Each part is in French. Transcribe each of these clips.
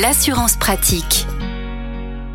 L'assurance pratique.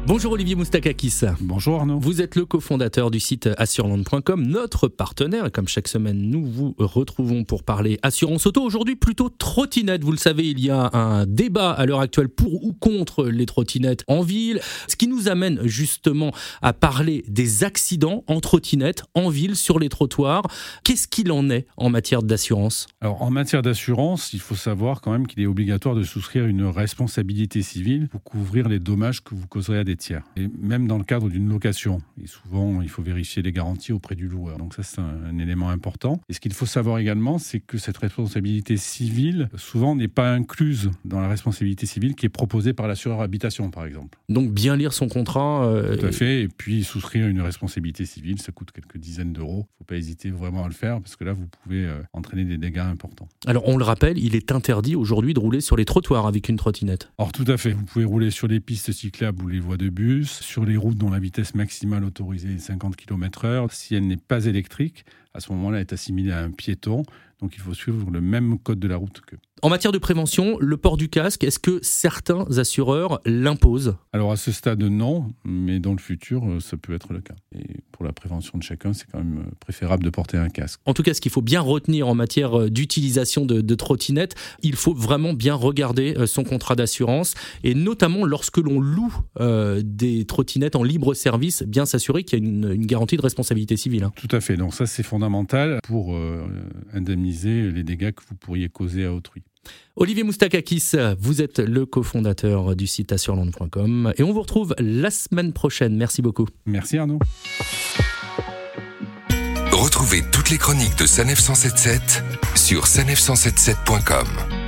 Bonjour Olivier Moustakakis. Bonjour Arnaud. Vous êtes le cofondateur du site assureland.com, notre partenaire. Comme chaque semaine, nous vous retrouvons pour parler assurance auto. Aujourd'hui, plutôt trottinette. Vous le savez, il y a un débat à l'heure actuelle pour ou contre les trottinettes en ville. Ce qui nous amène justement à parler des accidents en trottinette en ville, sur les trottoirs. Qu'est-ce qu'il en est en matière d'assurance? Alors, en matière d'assurance, il faut savoir quand même qu'il est obligatoire de souscrire une responsabilité civile pour couvrir les dommages que vous causerez à des tiers. Et même dans le cadre d'une location. Et souvent, il faut vérifier les garanties auprès du loueur. Donc ça, c'est un, élément important. Et ce qu'il faut savoir également, c'est que cette responsabilité civile, souvent, n'est pas incluse dans la responsabilité civile qui est proposée par l'assureur habitation, par exemple. Donc bien lire son contrat. Euh, Tout à fait. Et puis souscrire une responsabilité civile, ça coûte quelques dizaines d'euros. Il ne faut pas hésiter vraiment à le faire parce que là, vous pouvez euh, entraîner des dégâts importants. Alors on le rappelle, il est interdit aujourd'hui de rouler sur les trottoirs avec une trottinette. Alors tout à fait. Vous pouvez rouler sur les pistes cyclables ou les voies de bus, sur les routes dont la vitesse maximale autorisée est 50 km/h. Si elle n'est pas électrique, à ce moment-là, elle est assimilée à un piéton. Donc il faut suivre le même code de la route que. En matière de prévention, le port du casque, est-ce que certains assureurs l'imposent? Alors à ce stade, non, mais dans le futur, euh, ça peut être le cas. Et pour la prévention de chacun, c'est quand même euh, préférable de porter un casque. En tout cas, ce qu'il faut bien retenir en matière euh, d'utilisation de, de trottinettes, il faut vraiment bien regarder son contrat d'assurance et notamment lorsque l'on loue des trottinettes en libre service, bien s'assurer qu'il y a une, garantie de responsabilité civile. Hein. Tout à fait. Donc ça, c'est fondamental pour indemniser les dégâts que vous pourriez causer à autrui. Olivier Moustakakis, vous êtes le cofondateur du site assureland.com et on vous retrouve la semaine prochaine. Merci beaucoup. Merci Arnaud. Retrouvez toutes les chroniques de Sanef 177 sur sanef177.com.